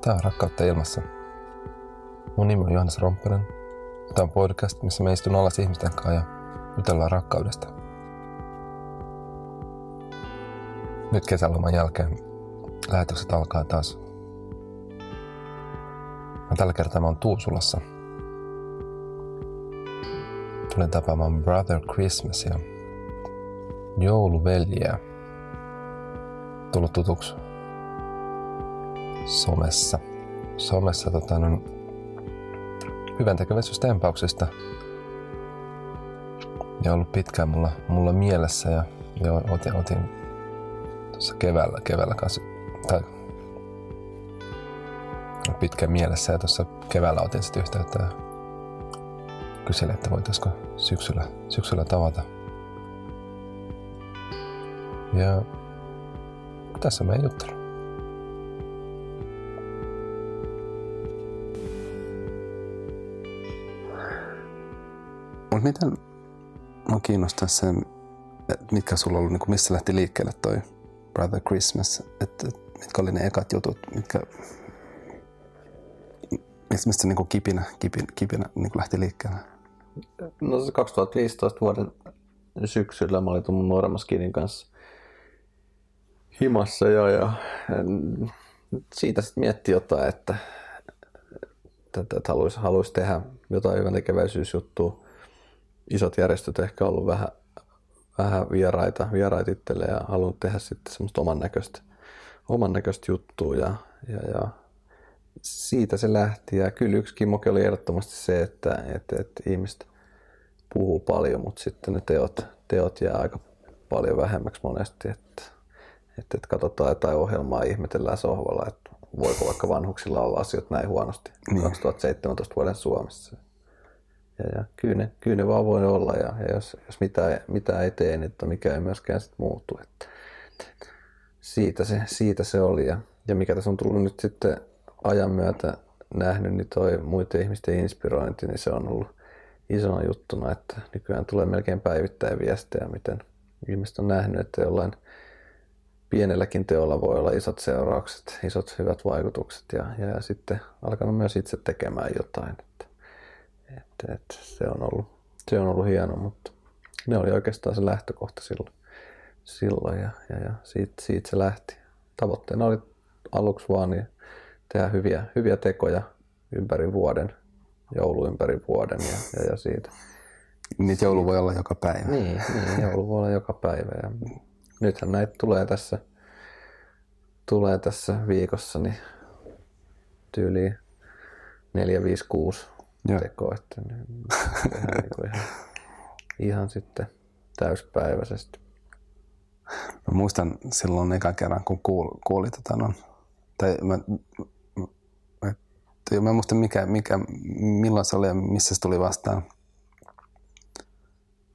Tämä on Rakkautta ilmassa. Mun nimi on Johannes Romppanen. Tämä on podcast, missä me istun alas ihmisten kanssa ja jutellaan rakkaudesta. Nyt kesäloman jälkeen lähetykset alkaa taas. Ja tällä kertaa mä oon Tuusulassa. Tulen tapaamaan Brother Christmasia, jouluveljiä, tullut tutuksi somessa. Somessa tota, no, hyvän tekeväisyystempauksista. Ja ollut pitkään mulla, mulla mielessä ja, ja otin, otin tuossa keväällä, keväällä kanssa, tai pitkään mielessä ja tuossa keväällä otin sitten yhteyttä ja kyselin, että voitaisiko syksyllä, syksyllä tavata. Ja tässä meidän juttelu. Mutta miten mä kiinnostaa että mitkä sulla on ollut, niin missä lähti liikkeelle toi Brother Christmas, että mitkä oli ne ekat jutut, mitkä, mistä se niin kipinä, kipinä, kipinä niin lähti liikkeelle? No se 2015 vuoden syksyllä mä olin mun nuoremman kanssa himassa ja, ja siitä sitten mietti jotain, että, että, että haluaisi, haluaisi tehdä jotain hyvän tekeväisyysjuttua isot järjestöt ehkä ollut vähän, vähän vieraita, vieraita itselle ja halunnut tehdä sitten semmoista oman näköistä, oman näköistä juttua ja, ja, ja siitä se lähti. Ja kyllä yksi kimmoke oli ehdottomasti se, että, että, että ihmiset puhuu paljon, mutta sitten ne teot, teot jää aika paljon vähemmäksi monesti. Että, että, että katsotaan jotain ohjelmaa ja ihmetellään sohvalla, että voiko vaikka vanhuksilla olla asiat näin huonosti niin. 2017 vuoden Suomessa ja, ja kyllä, ne, kyllä ne vaan voi olla ja, ja jos, jos mitään, mitään ei tee, niin mikä ei myöskään sit muutu. Että, siitä, se, siitä se oli ja, ja mikä tässä on tullut nyt sitten ajan myötä nähnyt, niin toi muiden ihmisten inspirointi, niin se on ollut isona juttuna, että nykyään tulee melkein päivittäin viestejä, miten ihmiset on nähnyt, että jollain pienelläkin teolla voi olla isot seuraukset, isot hyvät vaikutukset ja, ja sitten alkanut myös itse tekemään jotain. Että, että se, on ollut, se on ollut hieno, mutta ne oli oikeastaan se lähtökohta silloin, silloin ja, ja, ja siitä, siitä, se lähti. Tavoitteena oli aluksi vaan niin tehdä hyviä, hyviä tekoja ympäri vuoden, joulu ympäri vuoden ja, ja, ja siitä. Niitä joulu voi olla joka päivä. Niin, niin joulu voi olla joka päivä. Ja nythän näitä tulee tässä, tulee tässä viikossa niin tyyliin 4, 5, 6 Joo. teko, että ne tehdään niin ihan, ihan sitten täyspäiväisesti. Mä muistan silloin ekan kerran, kun kuuli, kuuli tota, no, tai mä, mä, mä muistan mikä, mikä, milloin se oli ja missä se tuli vastaan.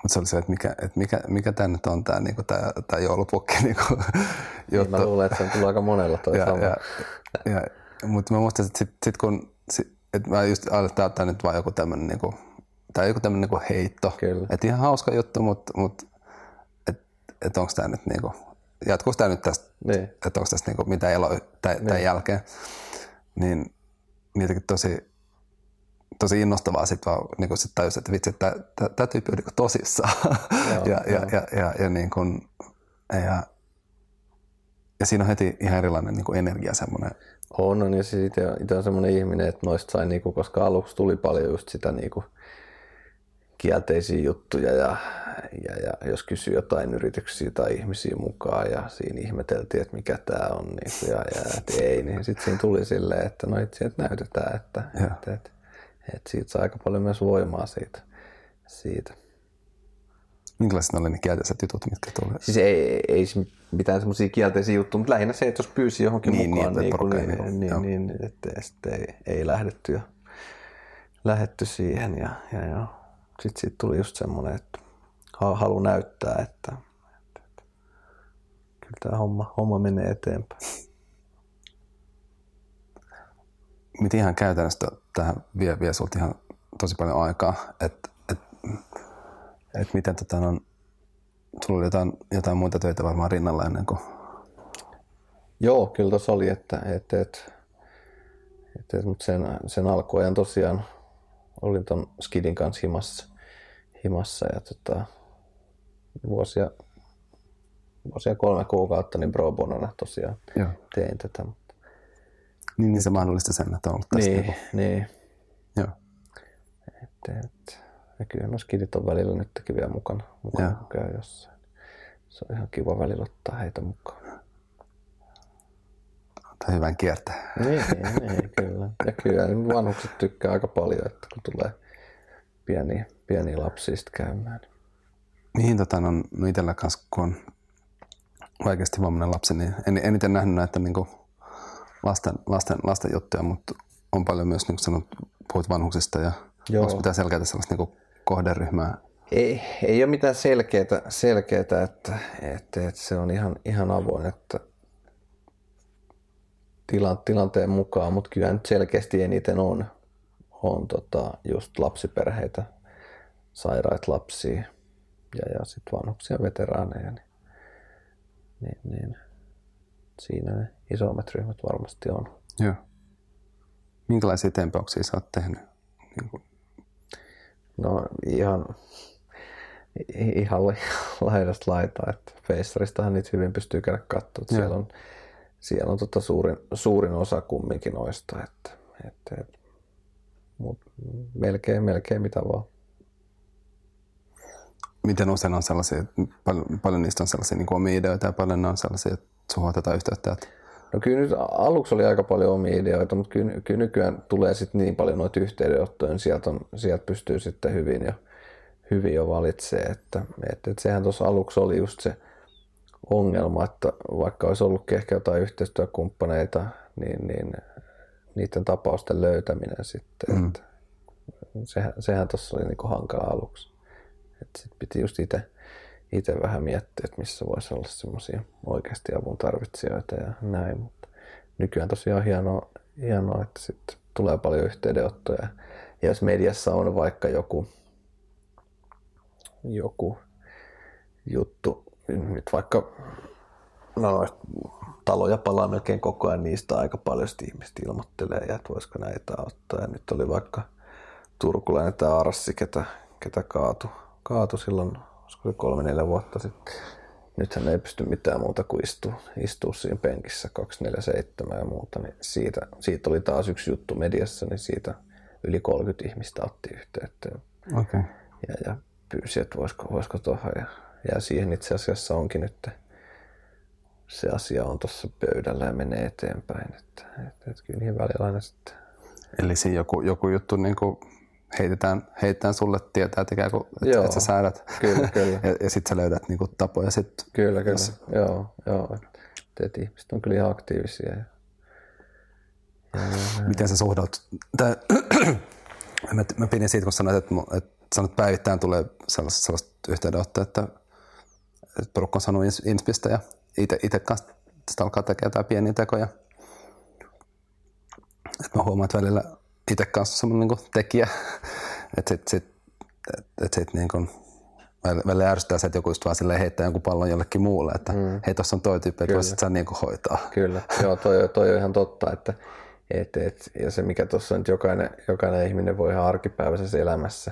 Mutta se oli se, että mikä, että mikä, mikä tämä nyt on tämä niinku, tää, tää joulupukki niinku, juttu. Niin mä luulen, että se on tullut aika monella toi ja, sama. Ja, ja, mutta mä muistan, että sitten sit kun sit, että mä just ajattelin, että tämä nyt vaan joku tämmöinen niinku, tai joku tämmöinen niinku heitto. Kyllä. Että ihan hauska juttu, mutta, mutta että et onko tämä nyt niinku, jatkuuko tämä nyt tästä, niin. että onko tästä niinku mitä elo tämän, niin. jälkeen. Niin niitäkin tosi, tosi innostavaa sitten vaan niin sit tajus, että vitsi, että tämä tyyppi on niin tosissaan. Joo, ja, ja, ja, ja, ja, niin kuin, ja, ja siinä on heti ihan erilainen niin kuin energia semmoinen on, on ja siis itse on semmoinen ihminen, että noista sai, niinku, koska aluksi tuli paljon just sitä niinku, kielteisiä juttuja ja, ja, ja, jos kysyy jotain yrityksiä tai ihmisiä mukaan ja siinä ihmeteltiin, että mikä tämä on niin, ja, ja että ei, niin sitten siinä tuli silleen, että no itse näytetään, että, että, että, että siitä saa aika paljon myös voimaa siitä. siitä. Minkälaiset oli ne kielteiset jutut, mitkä tuli? Siis ei, ei mitään semmoisia kielteisiä juttuja, mutta lähinnä se, että jos pyysi johonkin niin, mukaan, niin, niin, niin, niin, niin, niin, niin että sitten ei, ei lähdetty, ja, lähdetty siihen. Ja, ja, ja. sitten siitä tuli just semmoinen, että halu näyttää, että, että, että kyllä tämä homma, homma menee eteenpäin. Miten ihan käytännössä tähän vie, vie sulta ihan tosi paljon aikaa, että että miten tota, no, sulla oli jotain, jotain muita töitä varmaan rinnalla ennen kuin... Joo, kyllä tuossa oli, että, että, että Et, mutta sen, sen alkuajan tosiaan olin ton skidin kanssa himassa, himassa ja tota, vuosia, vuosia kolme kuukautta niin pro bonona tosiaan Joo. tein tätä. Niin, niin se mahdollisti sen, että on ollut tässä. Niin, Niin. niin. Joo. Et, et, ja kyllä no skidit on välillä nytkin vielä mukana, mukana Joo. käy jossain. Se on ihan kiva välillä ottaa heitä mukaan. Tai hyvän kiertää. Niin, niin, kyllä. Ja kyllä niin vanhukset tykkää aika paljon, että kun tulee pieniä, pieniä lapsia käymään. Mihin tota, on no itsellä kanssa, kun on vaikeasti vammainen lapsi, niin en, en itse nähnyt näitä niin lasten, lasten, lasten juttuja, mutta on paljon myös, niin kuin sanot, puhut vanhuksista ja Joo. onko mitään selkeää sellaista niin kohderyhmää? Ei, ei ole mitään selkeää, selkeää että, että, että, se on ihan, ihan avoin, että tila, tilanteen mukaan, mutta kyllä nyt selkeästi eniten on, on tota, just lapsiperheitä, sairaita lapsia ja, ja sitten vanhuksia, veteraaneja, niin, niin, niin siinä ne isommat ryhmät varmasti on. Joo. Minkälaisia tempauksia sä oot tehnyt? Niin kuin, No ihan, ihan laidasta laitaa, että Feissaristahan niitä hyvin pystyy käydä katsoa. että Siellä on, siellä on tota suurin, suurin osa kumminkin noista, että, että, että mut melkein, melkein mitä vaan. miten usein on sellaisia, paljon, paljon niistä on sellaisia niin omia ideoita ja paljon ne on sellaisia, että suhun otetaan yhteyttä, että No kyllä nyt aluksi oli aika paljon omia ideoita, mutta kyllä, kyllä nykyään tulee sitten niin paljon noita yhteydenottoja, niin sieltä, on, sieltä pystyy sitten hyvin jo, hyvin jo valitsee, että, että, että sehän tuossa aluksi oli just se ongelma, että vaikka olisi ollutkin ehkä jotain yhteistyökumppaneita, niin, niin niiden tapausten löytäminen sitten, mm. että sehän, sehän tuossa oli niinku hankala aluksi. Että sit piti just itse itse vähän miettiä, että missä voisi olla semmoisia oikeasti avun tarvitsijoita ja näin, mutta nykyään tosiaan hienoa, hienoa että sitten tulee paljon yhteydenottoja. Ja jos mediassa on vaikka joku, joku juttu, nyt vaikka no, taloja palaa melkein koko ajan, niistä aika paljon ihmiset ilmoittelee, ja että voisiko näitä ottaa. Ja nyt oli vaikka turkulainen tämä Arssi, ketä, ketä kaatu, kaatu silloin olisiko se kolme, neljä vuotta sitten. Nythän ei pysty mitään muuta kuin istua, istua siinä penkissä 247 ja muuta, niin siitä, siitä oli taas yksi juttu mediassa, niin siitä yli 30 ihmistä otti yhteyttä okay. ja, ja pyysi, että voisiko, voisiko tuohon. Ja, ja siihen itse asiassa onkin nyt se asia on tuossa pöydällä ja menee eteenpäin. Että, että, että kyllä niihin välillä aina sitten. Eli siinä joku, joku juttu niin kuin heitetään, heitetään sulle tietää, että, ikään kuin, että, Joo. että sä säädät. Kyllä, kyllä. ja, ja sitten sä löydät niin kuin, tapoja. Sit, Kyllä, kyllä. Joo, joo. Että, että ihmiset on kyllä ihan aktiivisia. Ja, miten sä suhdaut? Tää, mä, mä pidin siitä, kun sanoit, että, että, sanot, päivittäin tulee sellaista, sellaista yhteydenottoa, että, että porukka on saanut ins- inspistä ja itse kanssa sitä alkaa tekemään jotain pieniä tekoja. Et mä huomaan, että välillä itse kanssa semmoinen niin tekijä, että sit, sit, et, et sit niin kuin, välillä, ärsyttää se, että joku just vaan silleen heittää jonkun pallon jollekin muulle, että mm. hei, tuossa on toi tyyppi, että voisit sä niin kuin hoitaa. Kyllä, joo, toi, toi on ihan totta, että et, et, ja se mikä tuossa nyt jokainen, jokainen ihminen voi ihan arkipäiväisessä elämässä,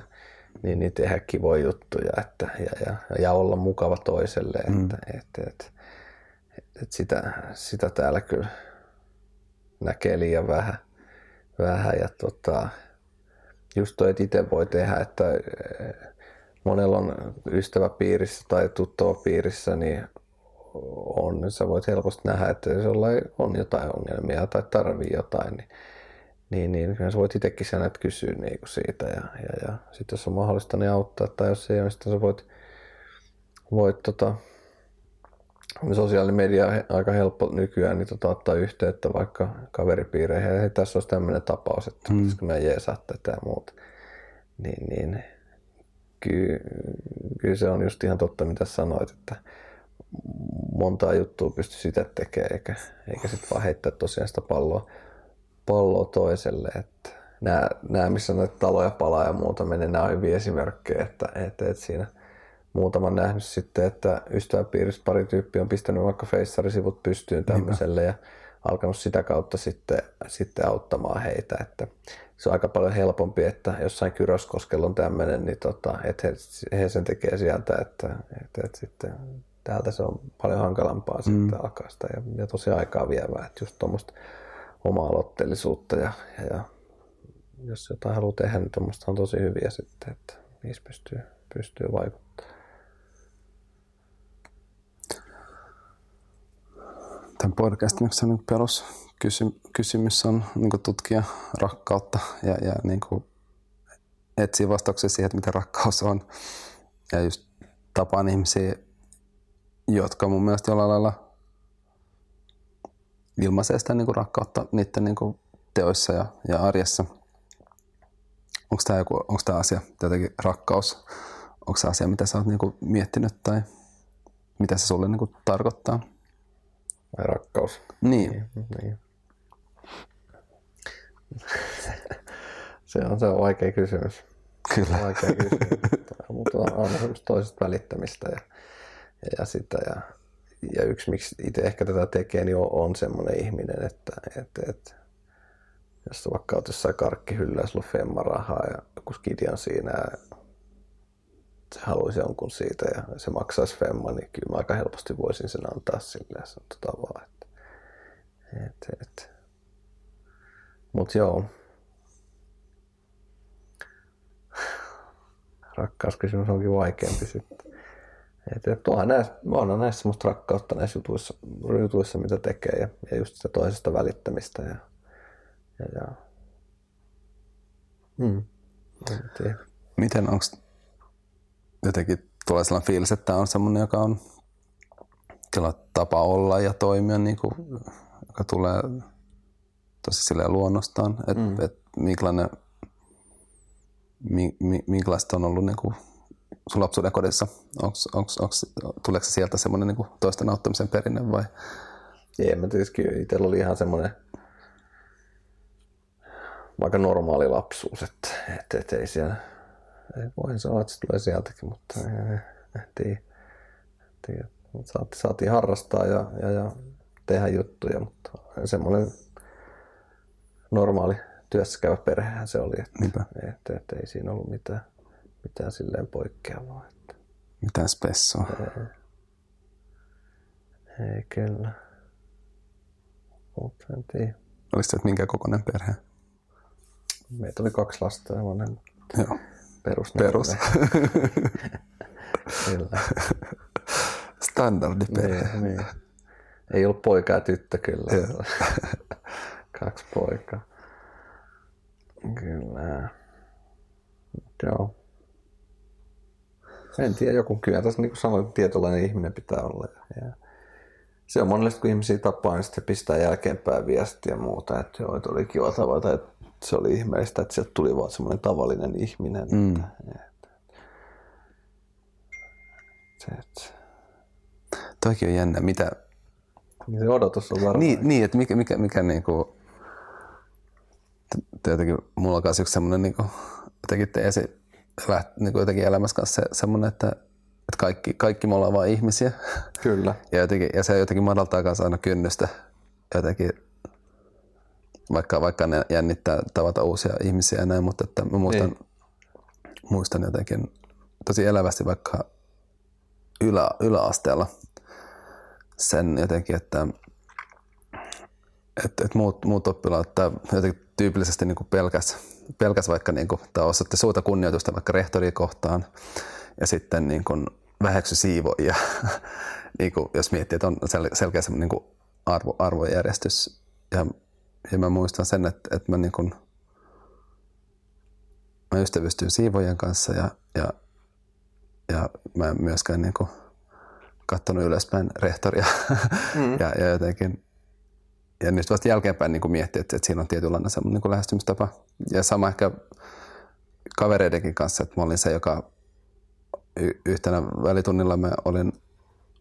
niin, niin tehdä kivoja juttuja että, ja, ja, ja, olla mukava toiselle, että mm. et, et, et, et sitä, sitä täällä kyllä näkee liian vähän, vähän. Ja tota, just toi, että itse voi tehdä, että eh, monella on ystäväpiirissä tai tuttavapiirissä, niin on, niin sä voit helposti nähdä, että jos on jotain ongelmia tai tarvii jotain, niin, niin, niin kyllä sä voit itsekin sen että kysyä niin kuin siitä. Ja, ja, ja sitten jos on mahdollista, niin auttaa, tai jos ei ole, niin sitten sä voit, voit tota, sosiaalinen media on aika helppo nykyään niin tota, ottaa yhteyttä vaikka kaveripiireihin, hei, tässä olisi tämmöinen tapaus, että mm. pitäisikö me jeesaa tätä ja muuta. Niin, niin kyllä, kyllä, se on just ihan totta, mitä sanoit, että montaa juttua pysty sitä tekemään, eikä, eikä sitten vaan heittää tosiaan sitä palloa, palloa toiselle. Että nämä, nämä, missä näitä taloja palaa ja muuta menee, nämä on hyviä esimerkkejä, että, että, että siinä muutaman nähnyt sitten, että ystäväpiirissä pari tyyppiä on pistänyt vaikka Feissarisivut pystyyn tämmöiselle ja alkanut sitä kautta sitten, sitten auttamaan heitä, että se on aika paljon helpompi, että jossain Kyroskoskella on tämmöinen, niin tota, että he, he, sen tekee sieltä, että, että, että sitten täältä se on paljon hankalampaa mm. sitten alkaa sitä ja, ja tosi aikaa vievää, että just tuommoista oma-aloitteellisuutta ja, ja, ja jos jotain haluaa tehdä, niin tuommoista on tosi hyviä sitten, että niissä pystyy, pystyy vaikuttamaan. Tämän podcastin niin perus kysymys on niin tutkia rakkautta ja, ja niin etsiä vastauksia siihen, että mitä rakkaus on. Ja just tapaan ihmisiä, jotka mun mielestä jollain lailla ilmaisee sitä niin rakkautta niiden niin teoissa ja, ja arjessa. Onko tämä, joku, onko tämä asia, jotenkin rakkaus, onko se asia, mitä sä oot niin miettinyt tai mitä se sulle niin kuin tarkoittaa? Vai rakkaus? Niin. niin. niin. se on se on vaikea kysymys. Kyllä. Vaikea kysymys. Mutta on, on toisesta välittämistä ja, ja sitä. Ja, ja yksi, miksi itse ehkä tätä tekee, niin on, on semmoinen ihminen, että, että, että jos vaikka olet jossain karkkihyllyä ja sulla on femma-rahaa ja joku skidi on siinä ja haluaisi jonkun siitä ja se maksaisi femma, niin kyllä mä aika helposti voisin sen antaa sille ja tota vaan, että, että, että. Mut joo. Rakkauskysymys onkin vaikeampi sitten. Et, et onhan näissä, on näissä semmoista rakkautta näissä jutuissa, jutuissa mitä tekee ja, ja just sitä toisesta välittämistä ja, ja, ja. Hmm. Miten onko jotenkin tulee sellainen fiilis, että tämä on semmoinen, joka on tapa olla ja toimia, niin kuin, joka tulee tosi silleen luonnostaan, että mm. et minkälainen, mi, mi, minkälaista on ollut niin kuin sun lapsuuden kodissa? Onks, onks, onks, tuleeko sieltä semmoinen niin toisten auttamisen perinne vai? Ei, mä tietysti itsellä oli ihan semmoinen vaikka normaali lapsuus, että, että, että ei siellä voin sanoa, että se tulee sieltäkin, mutta ei, tiedä. Saatiin, saatiin harrastaa ja, ja, ja tehdä juttuja, mutta semmoinen normaali työssä käyvä perhehän se oli, että, että, että, ei siinä ollut mitään, mitään silleen poikkeavaa. Että. Mitään spessoa. Ei, ei kyllä. Mutta en tiedä. Oliko minkä kokoinen perhe? Meitä oli kaksi lasta ja vanhemmat. Joo. Perus. Perus. Standardi perhe. Niin, niin. Ei ollut poika ja tyttö kyllä. Kaksi poikaa. Kyllä. Joo. En tiedä, joku kyllä tässä niin kuin sanoin, tietynlainen ihminen pitää olla. Ja se on monelle, kun ihmisiä tapaa, niin sitten pistää jälkeenpäin viestiä ja muuta, että joo, että oli kiva tavata, että se oli ihmeellistä, että sieltä tuli vaan semmoinen tavallinen ihminen. Mm. Että, että, se, että. Toikin on jännä, mitä... Niin se odotus on varmaan. Niin, niin että mikä, mikä, mikä niinku... Jotenkin mulla on myös yksi semmoinen niinku, jotenkin teesi läht, niinku jotenkin elämässä kanssa se, semmoinen, että, että kaikki, kaikki me ollaan vain ihmisiä. Kyllä. Ja, jotenkin, ja se jotenkin madaltaa myös aina kynnystä jotenkin vaikka, vaikka ne jännittää tavata uusia ihmisiä ja näin, mutta että mä muistan, niin. muistan jotenkin tosi elävästi vaikka ylä, yläasteella sen jotenkin, että että, että muut, muut oppilaat tai jotenkin tyypillisesti niin pelkäs, pelkäs vaikka niin kuin, tai osoitti suurta kunnioitusta vaikka rehtoria kohtaan ja sitten niin kuin väheksy siivoja. niin kuin, jos miettii, että on sel, selkeä niin kuin arvo, arvojärjestys. Ja ja mä muistan sen, että, että mä, niin kun, mä ystävystyin siivojen kanssa ja, ja, ja mä en myöskään niin kun, katsonut ylöspäin rehtoria mm. ja, ja jotenkin ja nyt vasta jälkeenpäin niin miettii, että, että siinä on tietynlainen semmoinen niin lähestymistapa. Ja sama ehkä kavereidenkin kanssa, että mä olin se, joka y- yhtenä välitunnilla mä olin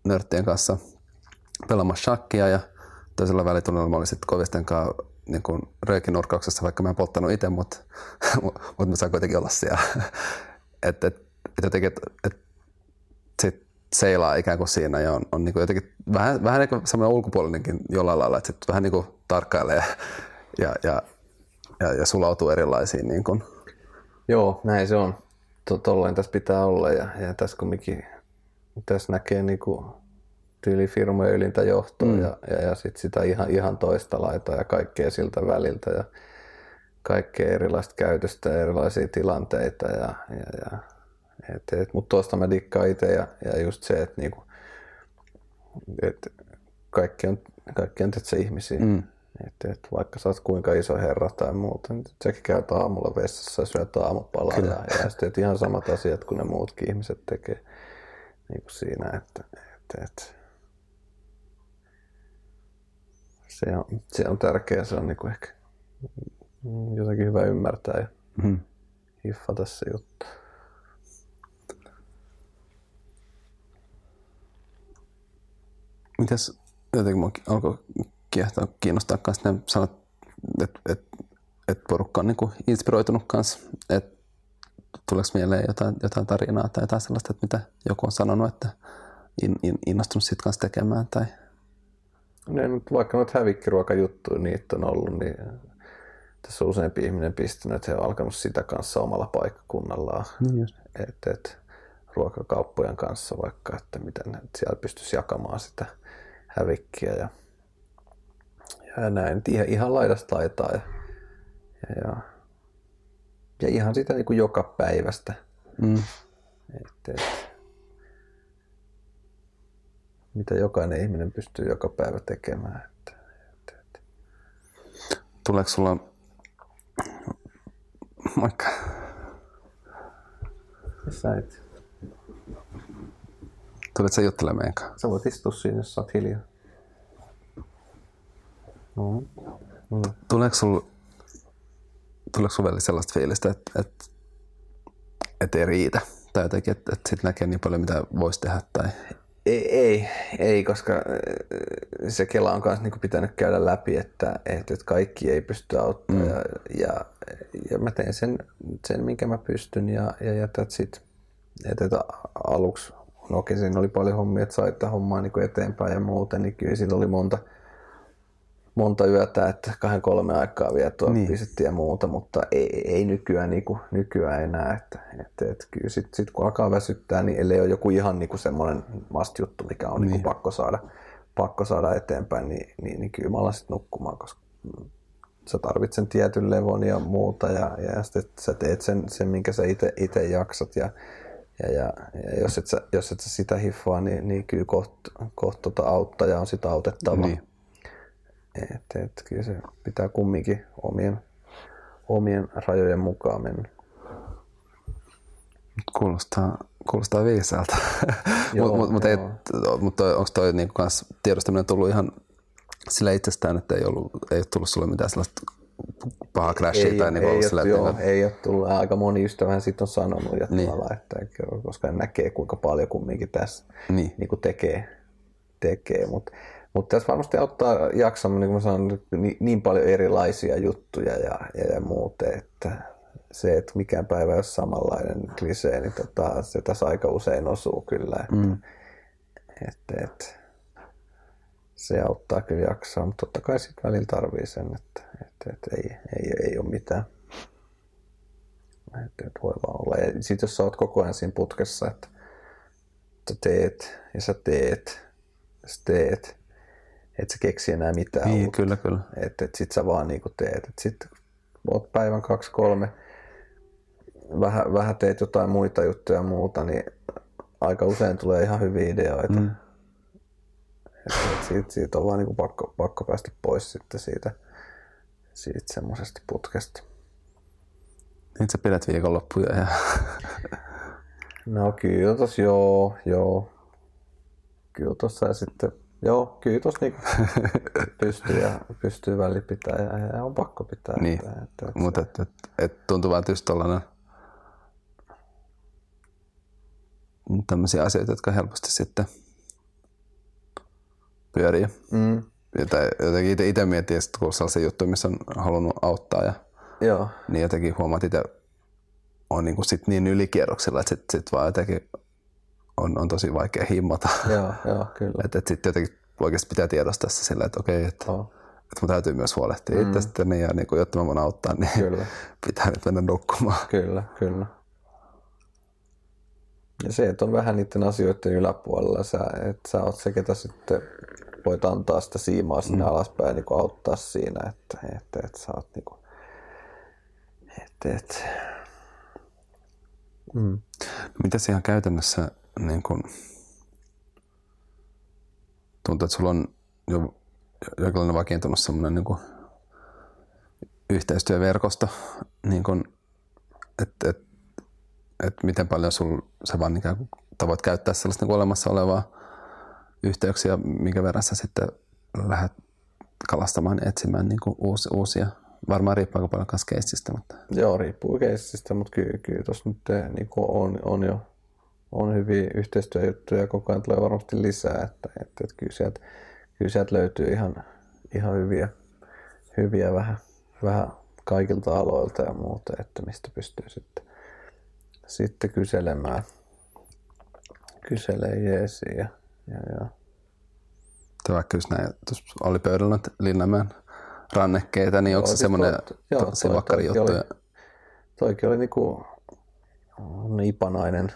nörttien kanssa pelaamassa shakkia ja toisella välitunnilla mä olin sitten kovisten kanssa niin kuin röökinurkauksessa, vaikka mä en polttanut itse, mutta, mutta mä saan kuitenkin olla siellä. että et, et jotenkin, et, et sit seilaa ikään kuin siinä ja on, on niin kuin jotenkin vähän, vähän niin semmoinen ulkopuolinenkin jollain lailla, että sitten vähän niin kuin tarkkailee ja, ja, ja, ja sulautuu erilaisiin. Niin kuin. Joo, näin se on. Tolleen tässä pitää olla ja, ja tässä kumminkin tässä näkee niin kuin tyylifirmojen ylintä johtoa mm. ja, ja, ja sit sitä ihan, ihan toista laitaa ja kaikkea siltä väliltä ja kaikkea erilaista käytöstä ja erilaisia tilanteita. Ja, ja, ja, et, et, mutta tuosta mä dikkaan itse ja, ja just se, että niinku, et kaikki on, kaikki on se ihmisiä. Mm. Et, et vaikka sä oot kuinka iso herra tai muuta, niin säkin käyt aamulla vessassa ja syöt aamupalaa Kyllä. ja, ja sitten ihan samat asiat kuin ne muutkin ihmiset tekee niin kuin siinä, että, että, että se on, se on tärkeää, se on niin kuin ehkä jotenkin hyvä ymmärtää ja mm. hiffata se juttu. Mitäs jotenkin mua alkoi kiehtoa, kiinnostaa myös ne sanat, että et, et porukka on niinku inspiroitunut kanssa, että tuleeko mieleen jotain, jotain tarinaa tai jotain sellaista, että mitä joku on sanonut, että in, in, innostunut siitä kanssa tekemään tai ne, vaikka noita hävikkiruokajuttuja niitä on ollut, niin tässä on useampi ihminen pistänyt, että he on alkanut sitä kanssa omalla paikkakunnallaan. Niin et, et, ruokakauppojen kanssa vaikka, että miten siellä pystyisi jakamaan sitä hävikkiä ja, ja näin. Ihan, ihan laidasta laitaa ja, ja, ja, ja ihan sitä niin kuin joka päivästä. Mm. Et, et, mitä jokainen ihminen pystyy joka päivä tekemään. Että, että, että. Tuleeko sulla vaikka... Missä et? Tuletko sä juttelemaan meidän kanssa? Sä voit istua siinä, jos sä oot hiljaa. No. Mm. Tuleeko sulla tuleeko sulla sellaista fiilistä, että, että, että ei riitä? Tai jotenkin, että, että sitten näkee niin paljon, mitä voisi tehdä? Tai... Ei, ei, ei, koska äh, se Kela on myös niin pitänyt käydä läpi, että, että kaikki ei pysty auttamaan. Mm. Ja, ja, ja, mä teen sen, sen, minkä mä pystyn ja, ja, ja sit, että, että aluksi, no okei, siinä oli paljon hommia, että sai hommaa niin eteenpäin ja muuten, niin kyllä siinä oli monta, monta yötä, että kahden kolme aikaa vielä tuo niin. ja muuta, mutta ei, ei nykyään, niin kuin, nykyään enää. Että, että, että kyllä sitten sit kun alkaa väsyttää, niin ellei ole joku ihan niin kuin semmoinen must juttu, mikä on niin. Niin kuin pakko, saada, pakko saada eteenpäin, niin, niin, niin kyllä mä alan sitten nukkumaan, koska sä tarvitset sen tietyn levon ja muuta ja, ja sitten sä teet sen, sen minkä sä itse jaksat ja, ja, ja, ja jos, et sä, jos et sä sitä hiffaa, niin, niin kyllä kohta koht tota auttaja on sitä autettava. Niin et, et, kyllä se pitää kumminkin omien, omien rajojen mukaan mennä. Kuulostaa, kuulostaa viisaalta. Mutta mut, mut, mut onko toi niinku kans tiedostaminen tullut ihan sillä itsestään, että ei, ollut, ei ole tullut sulle mitään sellaista pahaa crashia ei, tai niin ei, sillä, joo, että... ei ole tullut. Aika moni ystävä sitten on sanonut, ja niin. että, koska näkee kuinka paljon kumminkin tässä niin. Niin tekee, tekee. mutta mutta tässä varmasti auttaa jaksamaan, niin kuin mä sanon, niin, niin paljon erilaisia juttuja ja, ja, ja muuten, että se, että mikään päivä ei ole samanlainen klisee, niin tota, se tässä aika usein osuu kyllä. Että, mm. että, että, se auttaa kyllä jaksaa, mutta totta kai sitten välillä tarvii sen, että, että, että ei, ei, ei ole mitään. Että, että voi vaan olla. Ja sitten jos sä oot koko ajan siinä putkessa, että sä teet ja sä teet ja sä teet, et sä keksi enää mitään niin, uutta. kyllä, kyllä. Että et sit sä vaan niinku teet. Et sit oot päivän kaksi, kolme, vähän, vähän teet jotain muita juttuja ja muuta, niin aika usein tulee ihan hyviä ideoita. Mm. Et, et siitä, siitä on vaan niinku pakko, pakko päästä pois sitten siitä, siitä semmoisesta putkesta. Niin sä pidät viikonloppuja ja... no kyllä tos joo, joo. Kyllä tossa ja sitten Joo, kyllä tuossa niinku pystyy, ja, pystyy väli pitää ja, ja, on pakko pitää. Niin, että, että, että mutta et, et, et tuntuu vaan tietysti tuollainen tämmöisiä asioita, jotka helposti sitten pyörii. Mm. Tai jotenkin itse miettii, että kun on sellaisia juttuja, missä on halunnut auttaa ja Joo. niin jotenkin huomaat itse on niin, kuin sit niin ylikierroksilla, että sitten sit vaan jotenkin on, on tosi vaikea himmata. Joo, joo kyllä. että et sitten jotenkin oikeasti pitää tiedostaa se sillä, että okei, että Joo. että mun täytyy myös huolehtia mm. itsestäni ja niin kuin, jotta mä voin auttaa, niin Kyllä. pitää nyt mennä nukkumaan. Kyllä, kyllä. Ja se, että on vähän niiden asioiden yläpuolella, sä, että sä oot se, ketä sitten voit antaa sitä siimaa sinne mm. alaspäin ja niin kuin auttaa siinä, että, että, että sä oot niin kuin, että, että, mm. Mitäs ihan käytännössä niin kun, tuntuu, että sulla on jo jonkinlainen vakiintunut semmoinen niin yhteistyöverkosto, niin kun, että et, et miten paljon sul, sä vaan ikään kuin, tai voit käyttää sellaista niin olemassa olevaa yhteyksiä, minkä verran sä sitten lähdet kalastamaan ja etsimään niin kuin uusi, uusia. Varmaan riippuu aika paljon myös keissistä, mutta Joo, riippuu keissistä, mutta kyllä, kyllä tuossa nyt niin on, on jo on hyviä yhteistyöjuttuja ja koko ajan tulee varmasti lisää, että, että, että kyllä, sieltä, kyllä sieltä löytyy ihan, ihan hyviä, hyviä vähän, vähän kaikilta aloilta ja muuta, että mistä pystyy sitten, sitten kyselemään, kyselee jeesiä. Ja, ja, ja. Tai vaikka just näin, tuossa oli pöydällä Linnanmäen rannekkeita, niin onko se siis semmoinen vakkari toikin juttu? oli- Toikin oli niinku ipanainen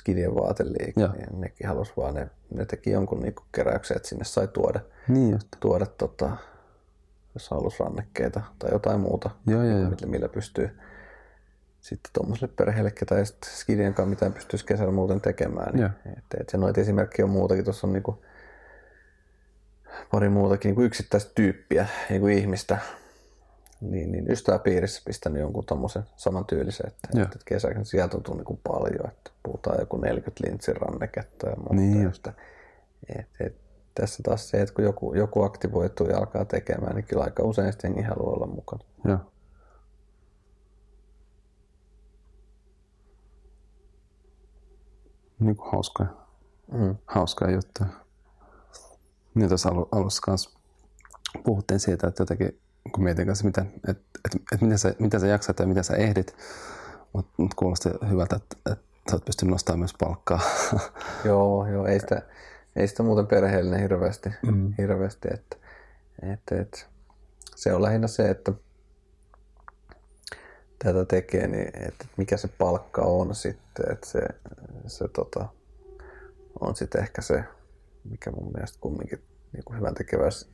skidien vaateliike, Joo. niin nekin halus vaan, ne, ne teki jonkun niinku keräyksen, että sinne sai tuoda, Niin just. tuoda tota, jos halus rannekkeita tai jotain muuta, Joo, joo, joo. millä, millä pystyy sitten tuommoiselle perheelle, ketä ei skidien kanssa mitään pystyisi kesällä muuten tekemään. Niin, et, et, ja noita esimerkkejä on muutakin. Tuossa on niinku pari muutakin niinku yksittäistä tyyppiä, niinku ihmistä, niin, niin ystäväpiirissä pistänyt jonkun tommosen samantyylisen, että, Joo. että kesällä sieltä on tullut niinku paljon, että puhutaan joku 40 lintsin ranneketta ja muuta. Niin just. että, et, et, tässä taas se, että kun joku, joku aktivoituu ja alkaa tekemään, niin kyllä aika usein sitten jengi haluaa olla mukana. Joo. Niin kuin hauskoja, Mm. hauskoja juttuja. Niin alu, alussa kanssa puhuttiin siitä, että jotenkin, kun mietin kanssa, miten, että, että, että miten, sä, miten sä jaksat ja miten sä ehdit, mutta mut kuulosti hyvältä, että, että sä oot pystynyt nostamaan myös palkkaa. Joo, joo, ei sitä, ei sitä muuten perheellinen hirveästi, mm. hirveästi että, että, että, se on lähinnä se, että tätä tekee, niin että mikä se palkka on sitten, että se, se tota, on sitten ehkä se, mikä mun mielestä kumminkin niin kuin hyvän tekevässä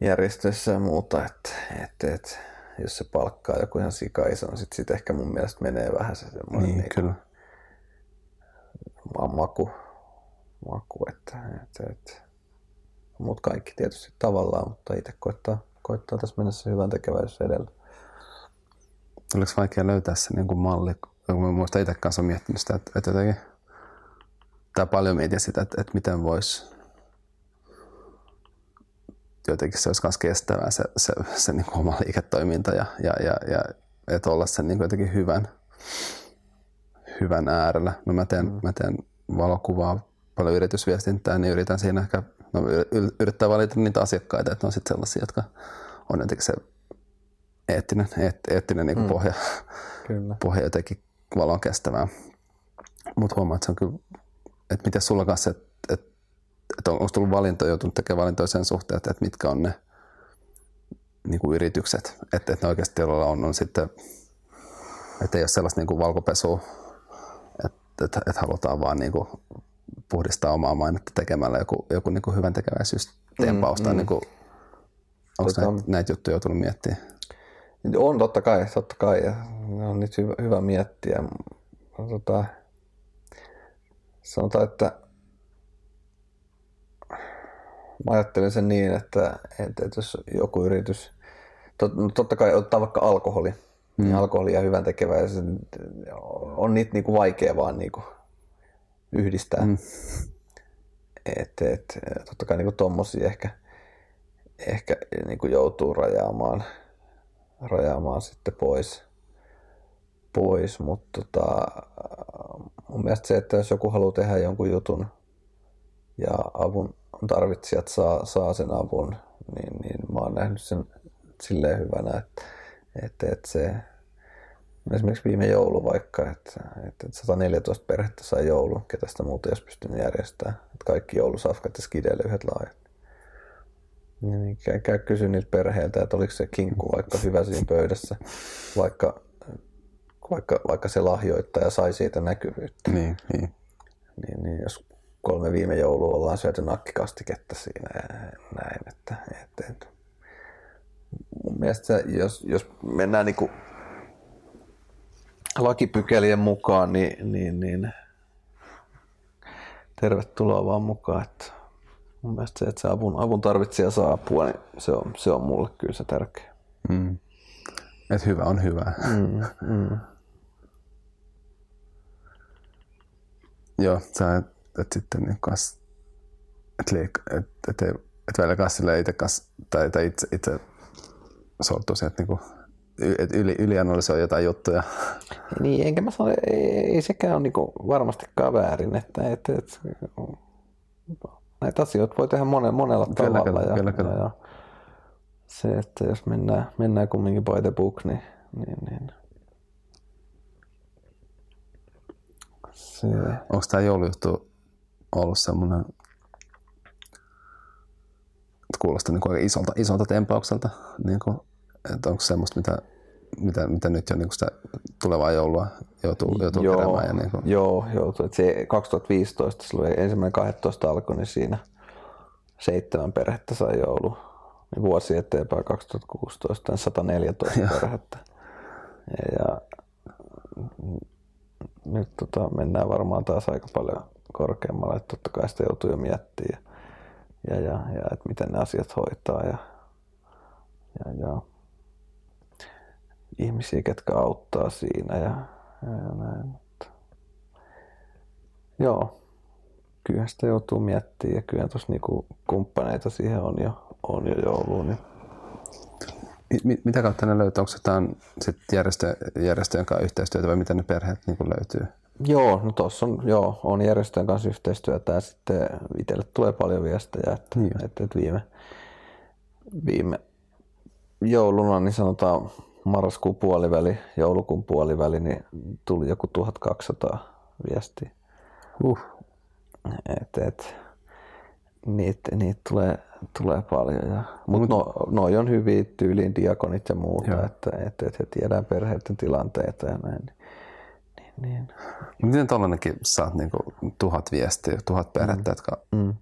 järjestöissä ja muuta, että, että, että jos se palkkaa joku ihan sika iso, niin sitten sit ehkä mun mielestä menee vähän se semmoinen niin, niin kyllä. ma- maku, maku että, että, että. Mut kaikki tietysti tavallaan, mutta itse koittaa, koittaa tässä mennä se hyvän tekeväisyys edellä. Oliko vaikea löytää se niin kuin malli, kun mä muistan itse kanssa miettinyt sitä, että, että jotenkin, tai paljon mietin sitä, että, että miten voisi jotenkin se olisi myös kestävää se, se, se niin kuin oma liiketoiminta ja, ja, ja, ja että olla sen niin kuin jotenkin hyvän, hyvän äärellä. No mä teen, mm. mä teen valokuvaa, paljon yritysviestintää, niin yritän siinä ehkä no, yrittää valita niitä asiakkaita, että ne on sitten sellaisia, jotka on jotenkin se eettinen, eet, eettinen niin mm. pohja, Kyllä. pohja jotenkin valon kestävää. Mutta huomaa, että se on kyllä, että miten sulla kanssa, että, että, että onko tullut valintoja, joutunut tekemään valintoja sen suhteen, että, että mitkä on ne niin kuin yritykset, että, että ne oikeasti joilla on, on sitten, että ei ole sellaista niin kuin valkopesua, että, että, että halutaan vaan niin kuin puhdistaa omaa mainetta tekemällä joku, joku niin kuin hyvän tekeväisyysteempaus tai Mm, mm. niin kuin, onko Tota- näitä, näitä juttuja joutunut miettimään? On totta kai, totta kai. Ja on nyt hyvä, hyvä miettiä. Tota, sanotaan, että mä ajattelen sen niin, että, että, että jos joku yritys, tot, no totta kai ottaa vaikka alkoholi, mm. niin alkoholi ja hyvän tekeväisyys, on niitä niinku vaikea vaan niinku yhdistää. Mm. Et, et, totta kai niinku tommosia ehkä, ehkä niinku joutuu rajaamaan, rajaamaan sitten pois, pois. mutta tota, mun mielestä se, että jos joku haluaa tehdä jonkun jutun ja avun tarvitsijat saa, saa sen avun, niin, niin mä oon nähnyt sen silleen hyvänä, että, että, että se, esimerkiksi viime joulu vaikka, että, että 114 perhettä sai joulun, ketä sitä muuta ei olisi pystynyt järjestämään. Että kaikki joulusafkat ja skideille yhdet laajat. Niin käy, käy kysy niiltä perheiltä, että oliko se kinkku vaikka hyvä siinä pöydässä, vaikka, vaikka, vaikka se lahjoittaja sai siitä näkyvyyttä. Niin, niin. Niin, niin jos kolme viime joulua ollaan syöty nakkikastiketta siinä ja näin, että, että, että mun mielestä se, jos, jos mennään niin kuin lakipykälien mukaan, niin, niin, niin tervetuloa vaan mukaan. Että mun mielestä se, että se avun, avun tarvitsija saa apua, niin se on, se on mulle kyllä se tärkeä. Mm. Et hyvä on hyvä. Mm, mm. Joo, sä et, et sitten niin kas, et, liik, et, et, et, et välillä kanssa itse kas, tai, tai itse, itse sortuu siihen, että niinku, et yli, ylianalysoi jotain juttuja. Niin, enkä mä sano, ei, ei sekään ole niinku varmastikaan väärin, että, että, että näitä asioita voi tehdä monen, monella Kyllä, tavalla. kyllä, ja, kyllä, kyllä. Ja, ja se, että jos mennään, mennään kumminkin by the book, niin, niin, niin se, Onko tämä joulujuttu ollut semmoinen, että kuulostaa niin kuin aika isolta, isolta tempaukselta, niin kuin, että onko semmoista, mitä, mitä, mitä nyt jo niin kuin sitä tulevaa joulua joutuu, joutuu joo, keräämään. Ja niin kuin, joo, joutuu. Että se 2015, silloin ensimmäinen 12 alkoi, niin siinä seitsemän perhettä sai joulu. Niin vuosi eteenpäin 2016 niin 114 perhettä. Ja, ja nyt tota, mennään varmaan taas aika paljon korkeammalle, että totta kai sitä joutuu jo miettimään ja, ja, ja, ja että miten ne asiat hoitaa ja, ja, ja ihmisiä, ketkä auttaa siinä ja, ja, näin. Joo, kyllä sitä joutuu miettimään ja kyllä tuossa niinku kumppaneita siihen on jo, on jo jouluun. Niin Mi- mi- mitä kautta ne löytyy? Onko jotain järjestö, järjestöjen kanssa yhteistyötä vai miten ne perheet niin löytyy? Joo, no tuossa on, joo, on järjestöjen kanssa yhteistyötä ja sitten itselle tulee paljon viestejä, että, Niin. että, että viime, viime jouluna, niin sanotaan marraskuun puoliväli, joulukuun puoliväli, niin tuli joku 1200 viestiä. Uh. Et, et, niitä, niitä tulee, tulee paljon. Ja, mutta no, noi on hyviä tyyliin diakonit ja muuta, Joo. että et, et he tiedään perheiden tilanteita ja näin. Niin, niin. Miten tuollainenkin saat niin kuin, tuhat viestiä, tuhat perhettä, jotka Mm.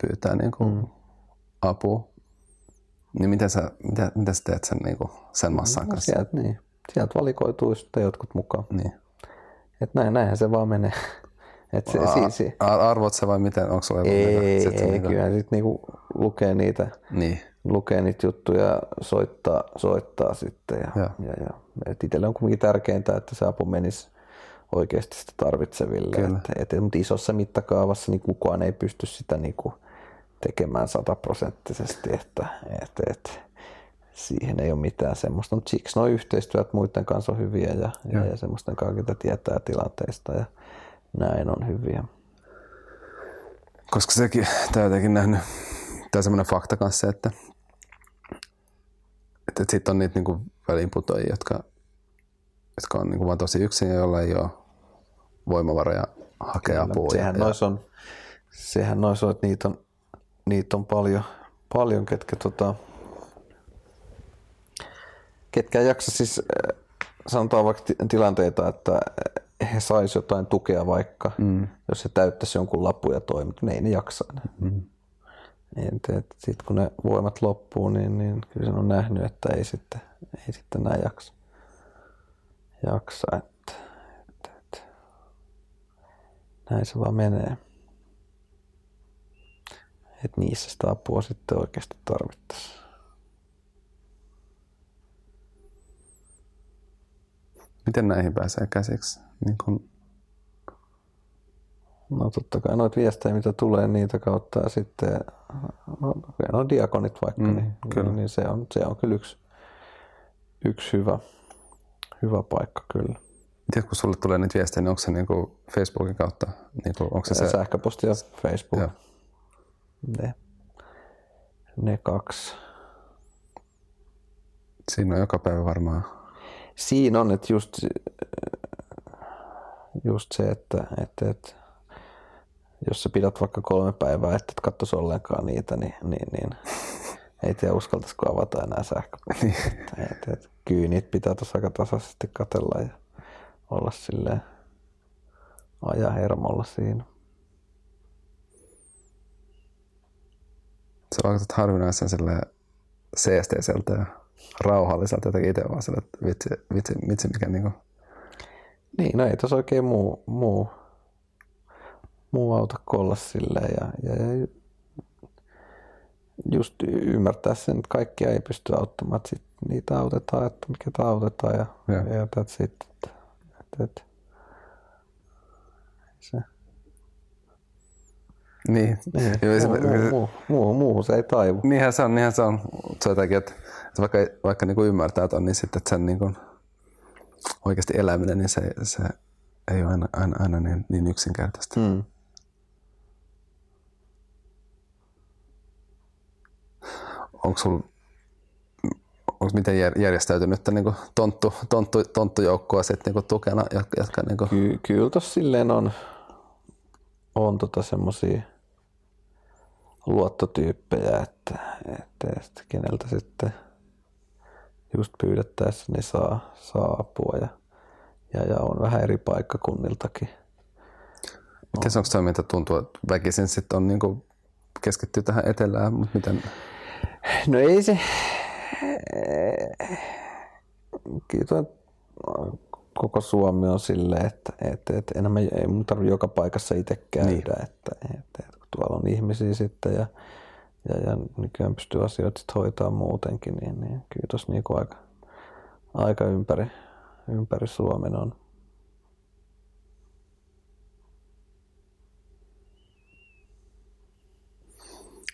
pyytää niin kuin, mm. apua? Niin miten sä, miten, miten sä teet sen, niin kuin, sen massan No, kanssa? sieltä, niin. sieltä valikoituu sitten jotkut mukaan. Niin. Et näin, näinhän se vaan menee. Et se, si, si, A- arvot sä vai miten? Onko sulla ei, sä ei, niinku- kyllä sit niinku lukee niitä, Niin. Lukee niitä juttuja, soittaa, soittaa sitten. Ja, ja, ja, et itselle on kuitenkin tärkeintä, että se apu menisi oikeasti sitä tarvitseville. Kyllä. Et, et, mutta isossa mittakaavassa niin kukaan ei pysty sitä niinku tekemään sataprosenttisesti, että et, et, siihen ei ole mitään semmoista. Mutta siksi nuo yhteistyöt muiden kanssa on hyviä ja, ja, ja semmoisten kanssa, ketä tietää tilanteista ja näin on hyviä. Koska sekin, tämä jotenkin nähnyt, tämä on semmoinen fakta kanssa, että, että, että sitten on niitä niinku väliinputoajia, jotka, jotka on niinku vaan tosi yksin ja joilla ei ole voimavaroja hakea apua. Sehän ja, nois on, sehän nois on, että niitä on, niitä on paljon, paljon ketkä, tota, ketkä jaksa siis, äh, sanotaan vaikka ti- tilanteita, että he sais jotain tukea vaikka, mm. jos he täyttäisi jonkun lapun ja toi, mutta ne ei ne jaksa. Mm. Sitten kun ne voimat loppuu, niin, niin kyllä sen on nähnyt, että ei sitten, ei sitten enää jaksa. jaksa että, että, että. Näin se vaan menee. Että niissä sitä apua sitten oikeasti tarvittaisiin. Miten näihin pääsee käsiksi? Niin kun, No totta kai noita viestejä, mitä tulee niitä kautta ja sitten no, no diakonit vaikka, mm, niin, kyllä. niin se, on, se on kyllä yksi, yksi hyvä, hyvä paikka kyllä. tiedät, kun sulle tulee niitä viestejä, niin onko se niinku Facebookin kautta? Niinku, onko se se? Sähköposti ja Facebook. Joo. Ne, ne kaksi. Siinä on joka päivä varmaan. siinä on, että just, just se, että, että, että jos sä pidät vaikka kolme päivää, että et katsoisi ollenkaan niitä, niin, niin, niin ei tiedä uskaltaisiko avata enää sähköpostia. kyllä niitä pitää tuossa aika tasaisesti katella ja olla silleen ajaa hermolla siinä. Se vaikutat harvinaisen sille seesteiseltä ja rauhalliselta jotenkin itse vaan sille, että vitsi, vitsi, vitsi mikä niinku... Niin, no ei tuossa oikein muu, muu, muu auta kolla silleen ja, ja, ja just ymmärtää sen, että kaikkia ei pysty auttamaan, että sit niitä autetaan, että mikä autetaan ja, ja. ja that's it. Että, että, että. Se. Niin. niin. Joo, muu, muu, muu, muu, muu, se ei taivu. Niinhän se on, niinhän se on. Se on jotakin, että, että vaikka, vaikka niin kuin ymmärtää että on, niin sitten että sen niin kuin oikeasti eläminen, niin se, se ei ole aina, aina, aina niin, niin yksinkertaista. Mm. Onko sulla onko miten järjestäytynyt niin tonttu, tonttu, tonttujoukkoa sitten niin tukena? Jotka, niin kuin... Ky, kyllä tuossa silleen on, on tota semmoisia luottotyyppejä, että, että, että keneltä sitten just pyydettäessä niin saa, saa apua ja, ja, ja on vähän eri paikkakunniltakin. Miten onko toiminta tuntuu, että väkisin sitten on niin keskittyy tähän etelään, mutta miten No ei se... Kyllä koko Suomi on silleen, että, että, että enemmän ei mun tarvitse joka paikassa itse käydä, niin. että, että, että, kun tuolla on ihmisiä sitten ja, ja, ja nykyään pystyy asioita sitten hoitaa muutenkin, niin, niin kyllä tuossa niinku aika, aika ympäri, ympäri Suomen on.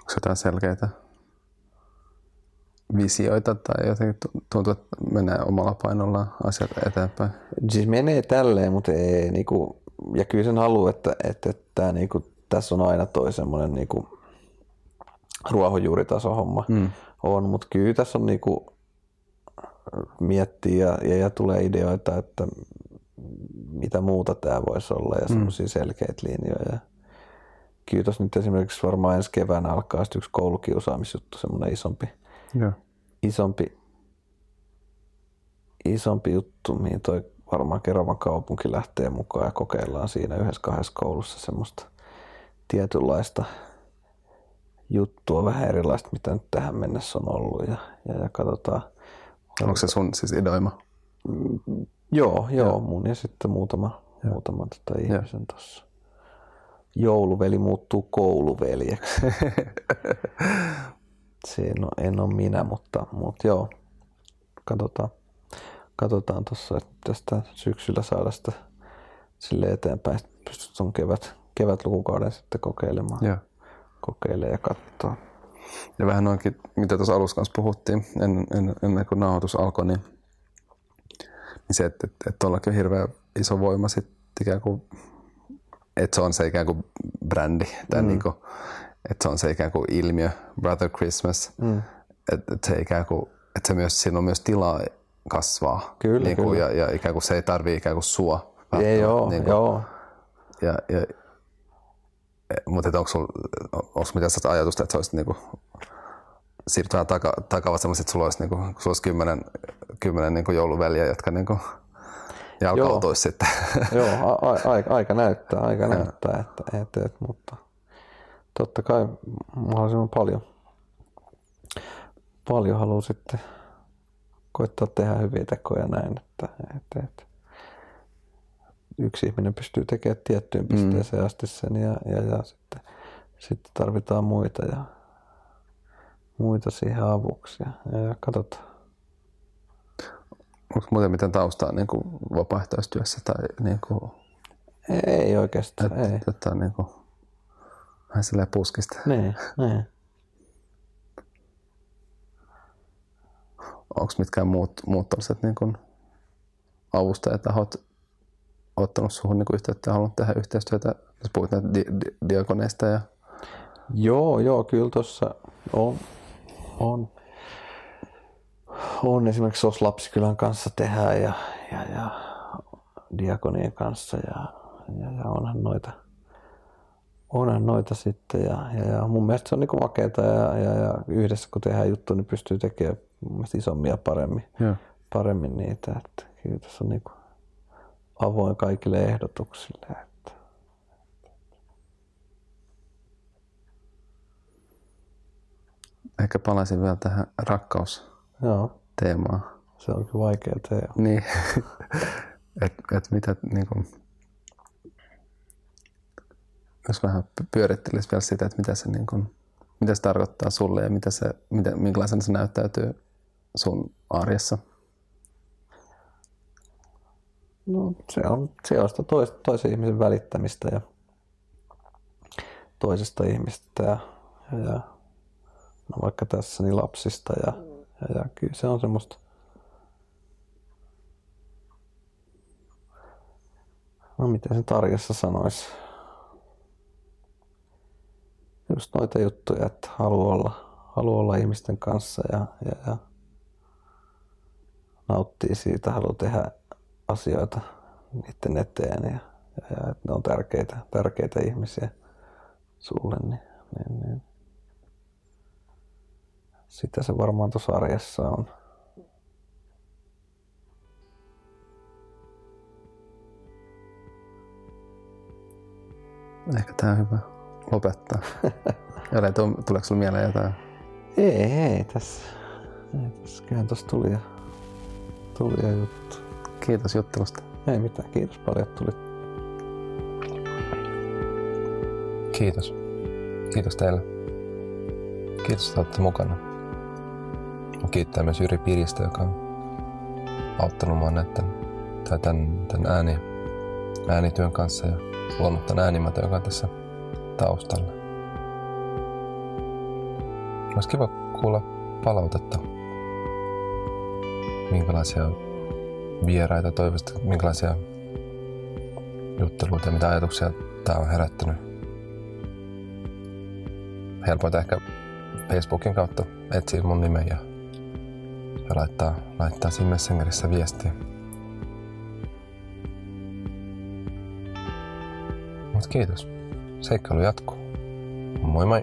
Onko jotain selkeitä visioita tai jotenkin tuntuu, että menee omalla painolla asiat eteenpäin? Siis menee tälleen, mutta ei, niinku, ja kyllä sen haluaa, että, että, että niinku, tässä on aina toi semmoinen niinku, ruohonjuuritaso homma mm. on, mutta kyllä tässä on niinku, miettiä ja, ja, ja tulee ideoita, että mitä muuta tämä voisi olla ja mm. semmoisia selkeitä linjoja. Kyllä nyt esimerkiksi varmaan ensi keväänä alkaa yksi koulukiusaamisjuttu, semmoinen isompi, ja. Isompi, isompi juttu, mihin toi varmaan Keravan kaupunki lähtee mukaan ja kokeillaan siinä yhdessä kahdessa koulussa semmoista tietynlaista juttua, vähän erilaista, mitä nyt tähän mennessä on ollut ja, ja, ja katsotaan. Onko se sun siis idoima? Mm, joo, joo, joo, mun ja sitten muutama, ja. muutama tota ihmisen tuossa. Jouluveli muuttuu kouluveljeksi. no, en ole minä, mutta, mutta joo, katsotaan, katsotaan tuossa, että tästä syksyllä saada sitä sille eteenpäin, että pystyt tuon kevät, kevätlukukauden sitten kokeilemaan. Joo. Kokeilee ja katsoa. Ja vähän noinkin, mitä tuossa alussa kanssa puhuttiin, ennen, ennen, ennen kuin nauhoitus alkoi, niin, niin se, että, että, että on hirveän iso voima sitten ikään kuin, että se on se ikään kuin brändi tai mm. niin kuin, että se on se ikään kuin ilmiö, Brother Christmas, mm. että, että se ikään kuin, että se myös, siinä on myös tilaa kasvaa. Kyllä, niin kuin, kyllä. Ja, ja ikään kuin se ei tarvii ikään kuin sua. Ei joo, niin kuin, joo. Ja, ja, mutta onko sulla onko mitään sellaista ajatusta, että se olisi niin kuin, siirtyä taka, takavat semmoiset, että sulla olisi, niin kuin, sulla olisi kymmenen, kymmenen niin kuin jouluveliä, jotka niin kuin, jalkautuisi sitten. Joo, a, a, aika näyttää, aika näyttää, että, että, että, mutta totta kai mahdollisimman paljon, paljon haluaa sitten koittaa tehdä hyviä tekoja näin, että, että, että yksi ihminen pystyy tekemään tiettyyn pisteeseen mm. asti sen ja, ja, ja sitten, sitten tarvitaan muita ja muita siihen avuksi ja, ja katsotaan. Onko muuten mitään taustaa niin kuin vapaaehtoistyössä tai niin kuin, ei oikeastaan, et, ei. Että, niin kuin, Vähän silleen puskista. Niin, niin. Onko mitkään muut, muut tällaiset niin kuin avustajatahot ottanut suhun niin yhteyttä ja halunnut tehdä yhteistyötä, jos puhut näitä di- di- diakoneista ja... Joo, joo, kyllä tuossa on, on, on esimerkiksi SOS Lapsikylän kanssa tehdään ja, ja, ja Diakonien kanssa ja, ja, ja onhan noita, onhan noita sitten ja, ja, ja mun mielestä se on niinku makeeta ja, ja, ja, yhdessä kun tehdään juttu, niin pystyy tekemään mun mielestä isommia paremmin, Joo. paremmin niitä. Että tässä on niinku avoin kaikille ehdotuksille. Että. Ehkä palaisin vielä tähän rakkausteemaan. Joo, se on kyllä vaikea teema. Niin, että et mitä niinku, jos vähän pyörittelisi vielä sitä, että mitä se, niinku, mitä se tarkoittaa sulle ja mitä se, mitä, minkälaisena se näyttäytyy sun arjessa. No, se on, se on tois, toisen ihmisen välittämistä ja toisesta ihmistä ja, ja, no vaikka tässä niin lapsista ja, ja, ja kyllä se on semmoista no miten sen tarjassa sanoisi just noita juttuja, että haluaa olla, haluaa olla ihmisten kanssa ja, ja, ja nauttii siitä, haluaa tehdä asioita niiden eteen ja, ja, ja että ne on tärkeitä, tärkeitä ihmisiä sulle, niin, niin, niin. sitä se varmaan tuossa arjessa on. Ehkä tää on hyvä lopettaa. Älä tuleeko sulla mieleen jotain? Ei, ei tässä. Ei tässä. Kyllähän tuossa tuli ja, tuli ja juttu. Kiitos juttelusta. Ei mitään, kiitos paljon, että tulit. Kiitos. Kiitos teille. Kiitos, että olette mukana. Kiittää myös Jyri Piristä, joka on auttanut mua näiden, tai tämän, tämän ääni, äänityön kanssa ja luonut tämän äänimätä, joka on tässä taustalla. Olisi kiva kuulla palautetta. Minkälaisia vieraita toivoisit, minkälaisia jutteluita mitä ajatuksia tämä on herättänyt. Helpointa ehkä Facebookin kautta etsiä mun nimen ja, ja laittaa, laittaa siinä Messengerissä viestiä. Mutta kiitos. Seikkailu jatkuu. Moi moi!